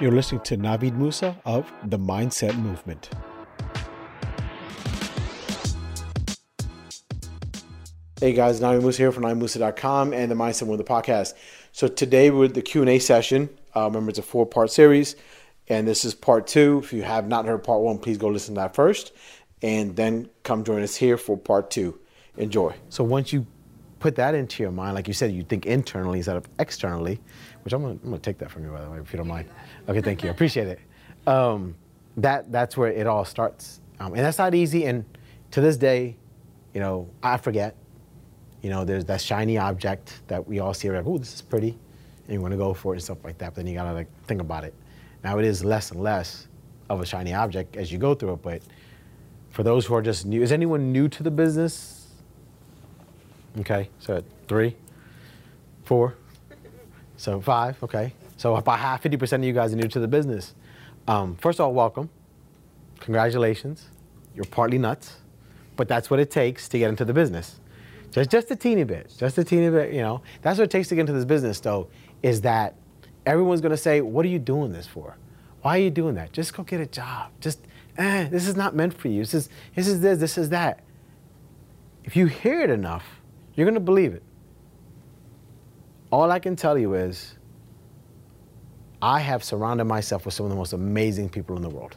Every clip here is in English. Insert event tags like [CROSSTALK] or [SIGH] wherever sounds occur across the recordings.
You're listening to Navid Musa of The Mindset Movement. Hey guys, Navid Musa here from NavidMusa.com and the Mindset Movement podcast. So today with the Q&A session, uh, remember it's a four-part series, and this is part two. If you have not heard part one, please go listen to that first, and then come join us here for part two. Enjoy. So once you put that into your mind, like you said, you think internally instead of externally, which I'm gonna, I'm gonna take that from you by the way, if you don't mind. Okay, thank you. I appreciate it. Um, that that's where it all starts, um, and that's not easy. And to this day, you know, I forget. You know, there's that shiny object that we all see. Like, oh, this is pretty, and you want to go for it and stuff like that. But then you gotta like think about it. Now it is less and less of a shiny object as you go through it. But for those who are just new, is anyone new to the business? Okay, so three, four, so five. Okay. So about half, 50% of you guys are new to the business. Um, first of all, welcome. Congratulations. You're partly nuts, but that's what it takes to get into the business. Just, just a teeny bit, just a teeny bit, you know. That's what it takes to get into this business, though, is that everyone's gonna say, what are you doing this for? Why are you doing that? Just go get a job. Just, eh, this is not meant for you. This is, this is this, this is that. If you hear it enough, you're gonna believe it. All I can tell you is, I have surrounded myself with some of the most amazing people in the world,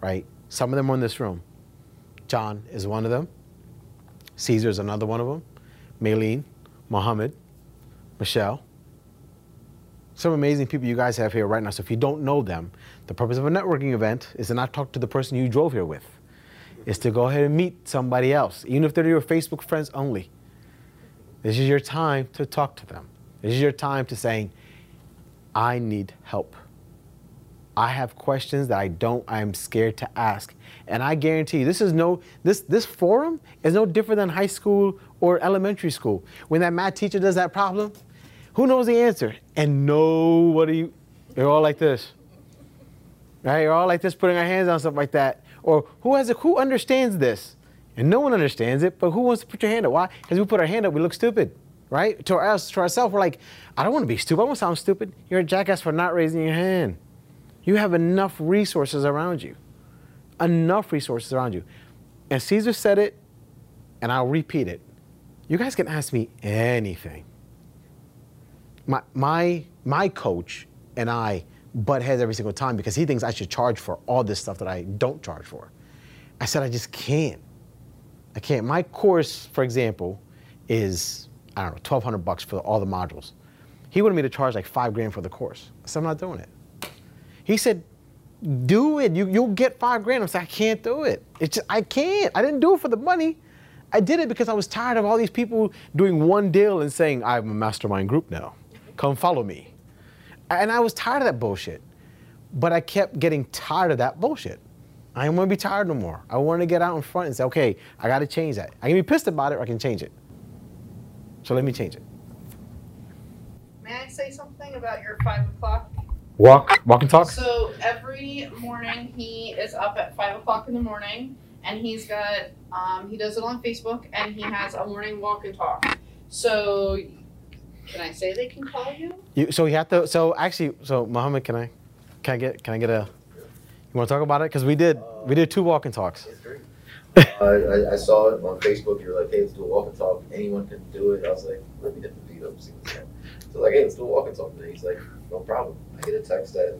right? Some of them are in this room. John is one of them. Caesar is another one of them. Maylene, Mohammed, Michelle. Some amazing people you guys have here right now. So if you don't know them, the purpose of a networking event is to not talk to the person you drove here with. Is to go ahead and meet somebody else, even if they're your Facebook friends only. This is your time to talk to them. This is your time to saying, I need help. I have questions that I don't, I'm scared to ask. And I guarantee you, this is no, this, this forum is no different than high school or elementary school. When that math teacher does that problem, who knows the answer? And nobody, they're all like this. Right? You're all like this, putting our hands on stuff like that. Or who has it, who understands this? And no one understands it, but who wants to put your hand up? Why? Because we put our hand up, we look stupid right? To us, to ourselves, we're like, I don't want to be stupid. I don't want to sound stupid. You're a jackass for not raising your hand. You have enough resources around you. Enough resources around you. And Caesar said it, and I'll repeat it. You guys can ask me anything. My, my, my coach and I butt heads every single time because he thinks I should charge for all this stuff that I don't charge for. I said, I just can't. I can't. My course, for example, is I don't know, 1200 bucks for all the modules. He wanted me to charge like five grand for the course. So I'm not doing it. He said, do it. You, you'll get five grand. I said, I can't do it. It's just, I can't. I didn't do it for the money. I did it because I was tired of all these people doing one deal and saying, I'm a mastermind group now. Come follow me. And I was tired of that bullshit. But I kept getting tired of that bullshit. I don't want to be tired no more. I want to get out in front and say, okay, I got to change that. I can be pissed about it or I can change it. So let me change it. May I say something about your five o'clock? Walk, walk and talk. So every morning he is up at five o'clock in the morning, and he's got um, he does it on Facebook, and he has a morning walk and talk. So can I say they can call you? You, so you have to. So actually, so Mohammed, can I, can I get, can I get a? You want to talk about it? Because we did, we did two walk and talks. It's great. [LAUGHS] I, I, I saw it on Facebook. You were like, hey, let's do a walk and talk. Anyone can do it. I was like, let me hit the beat up, see what's up. So like, hey, let's do a walk and talk today. He's like, no problem. I get a text at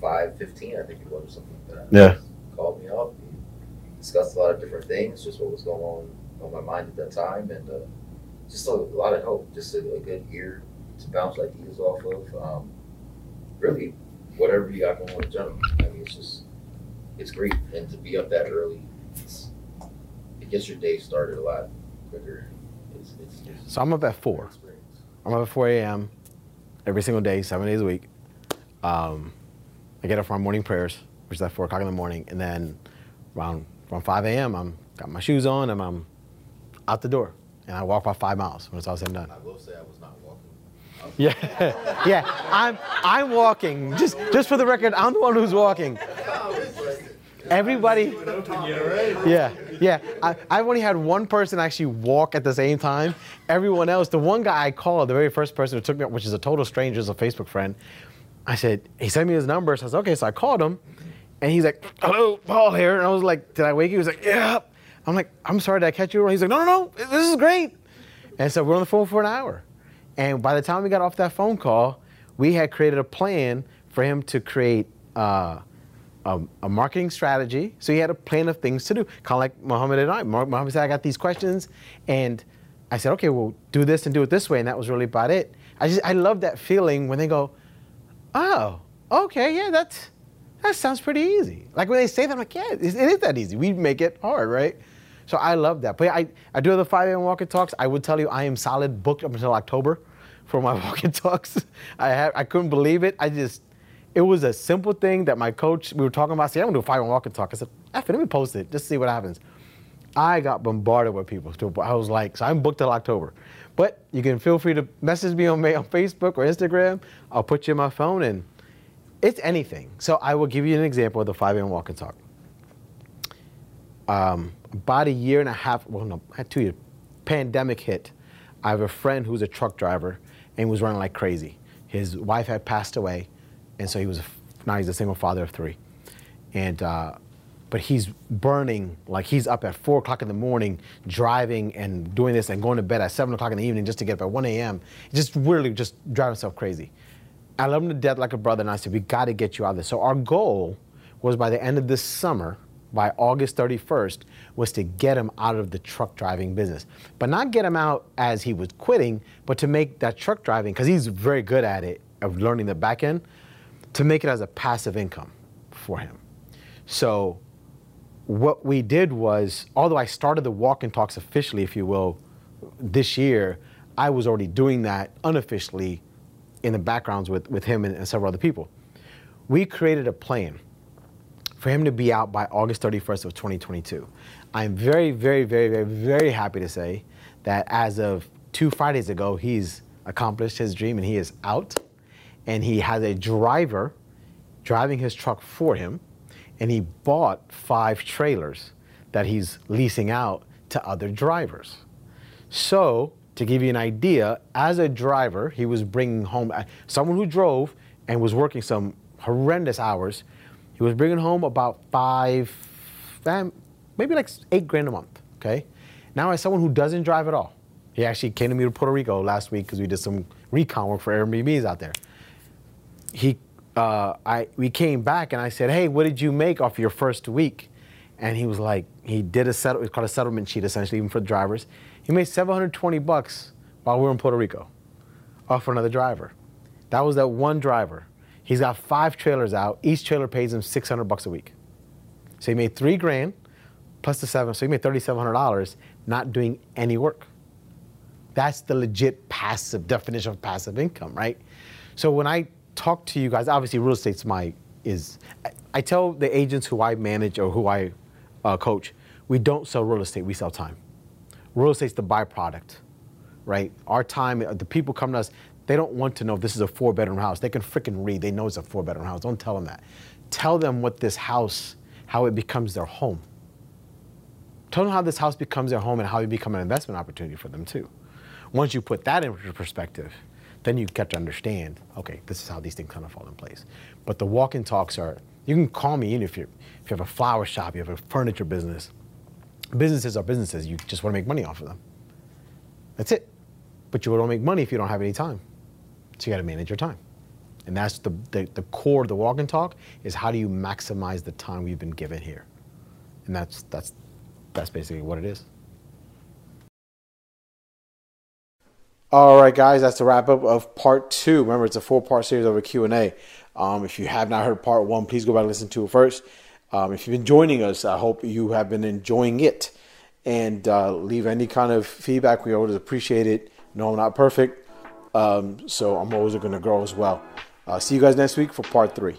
five fifteen, I think it was, or something like that. Yeah. He called me up. He discussed a lot of different things, just what was going on on my mind at that time, and uh, just a, a lot of help. Just a, a good ear to bounce ideas off of. Um, really, whatever you got going on in general. I mean, it's just it's great, and to be up that early it's, it gets your day started a lot quicker. It's, it's, it's So I'm up at four. experience. I'm up at 4 a.m. every single day, seven days a week. Um, I get up for my morning prayers, which is at 4 o'clock in the morning, and then around from 5 a.m. I'm got my shoes on and I'm out the door, and I walk about five miles when it's all said and done. I will say I was not walking. [LAUGHS] Yeah, [LAUGHS] yeah. I'm I'm walking. Just just for the record, I'm the one who's walking. Everybody. Yeah, yeah. I, I've only had one person actually walk at the same time. Everyone else, the one guy I called, the very first person who took me up, which is a total stranger, is a Facebook friend. I said, he sent me his number. So I said, okay. So I called him and he's like, hello, Paul here. And I was like, did I wake you? He was like, yeah. I'm like, I'm sorry, did I catch you? He's like, no, no, no, this is great. And so we're on the phone for an hour. And by the time we got off that phone call, we had created a plan for him to create uh, a, a, marketing strategy. So he had a plan of things to do, kind of like Muhammad and I. Muhammad said, I got these questions. And I said, okay, well, do this and do it this way. And that was really about it. I just, I love that feeling when they go, oh, okay, yeah, that's, that sounds pretty easy. Like when they say that, I'm like, yeah, it, is that easy. We make it hard, right? So I love that. But I, I do the 5 a.m. walk and talks. I would tell you I am solid booked up until October for my [LAUGHS] walk and talks. I have, I couldn't believe it. I just, it was a simple thing that my coach, we were talking about, say, I'm gonna do a 5 a.m. walk and talk. I said, F it, let me post it, just see what happens. I got bombarded with people. I was like, so I'm booked till October. But you can feel free to message me on, on Facebook or Instagram. I'll put you in my phone and it's anything. So I will give you an example of the 5 a.m. walk and talk. Um, about a year and a half, well, no, had two years, pandemic hit. I have a friend who's a truck driver and was running like crazy. His wife had passed away, and so he was now he's a single father of three. And uh, but he's burning like he's up at four o'clock in the morning driving and doing this and going to bed at seven o'clock in the evening just to get up at 1 a.m. Just really just driving himself crazy. I love him to death like a brother, and I said, we got to get you out of this. So our goal was by the end of this summer, by August 31st, was to get him out of the truck driving business. But not get him out as he was quitting, but to make that truck driving, because he's very good at it, of learning the back end, to make it as a passive income for him. So what we did was, although I started the walk and talks officially, if you will, this year, I was already doing that unofficially in the backgrounds with, with him and, and several other people. We created a plan for him to be out by August 31st of 2022. I'm very, very, very, very, very happy to say that as of two Fridays ago, he's accomplished his dream and he is out. And he has a driver driving his truck for him and he bought five trailers that he's leasing out to other drivers. So, to give you an idea, as a driver, he was bringing home uh, someone who drove and was working some horrendous hours. He was bringing home about five, maybe like eight grand a month. Okay. Now, as someone who doesn't drive at all, he actually came to me to Puerto Rico last week because we did some recon work for Airbnbs out there. He uh, I, we came back and I said, hey, what did you make off your first week? And he was like, he did a settle, it's called a settlement sheet essentially, even for drivers. He made 720 bucks while we were in Puerto Rico off another driver. That was that one driver. He's got five trailers out. Each trailer pays him 600 bucks a week. So he made three grand plus the seven, so he made $3,700 not doing any work. That's the legit passive definition of passive income, right? So when I talk to you guys. Obviously, real estate's my is. I tell the agents who I manage or who I uh, coach, we don't sell real estate. We sell time. Real estate's the byproduct, right? Our time. The people come to us. They don't want to know if this is a four bedroom house. They can freaking read. They know it's a four bedroom house. Don't tell them that. Tell them what this house, how it becomes their home. Tell them how this house becomes their home and how it becomes an investment opportunity for them too. Once you put that into perspective, then you get to understand, okay, this is how these things kind of fall in place. But the walk-in talks are, you can call me in if you if you have a flower shop, you have a furniture business. Businesses are businesses. You just want to make money off of them. That's it. But you don't make money if you don't have any time. So you got to manage your time. And that's the, the, the core of the walk and talk is how do you maximize the time we've been given here? And that's that's that's basically what it is. All right, guys, that's the wrap up of part two. Remember, it's a four part series and A. Um, if you have not heard part one, please go back and listen to it first. Um, if you've been joining us, I hope you have been enjoying it. And uh, leave any kind of feedback. We always appreciate it. No, I'm not perfect, um, so I'm always going to grow as well. Uh, see you guys next week for part three.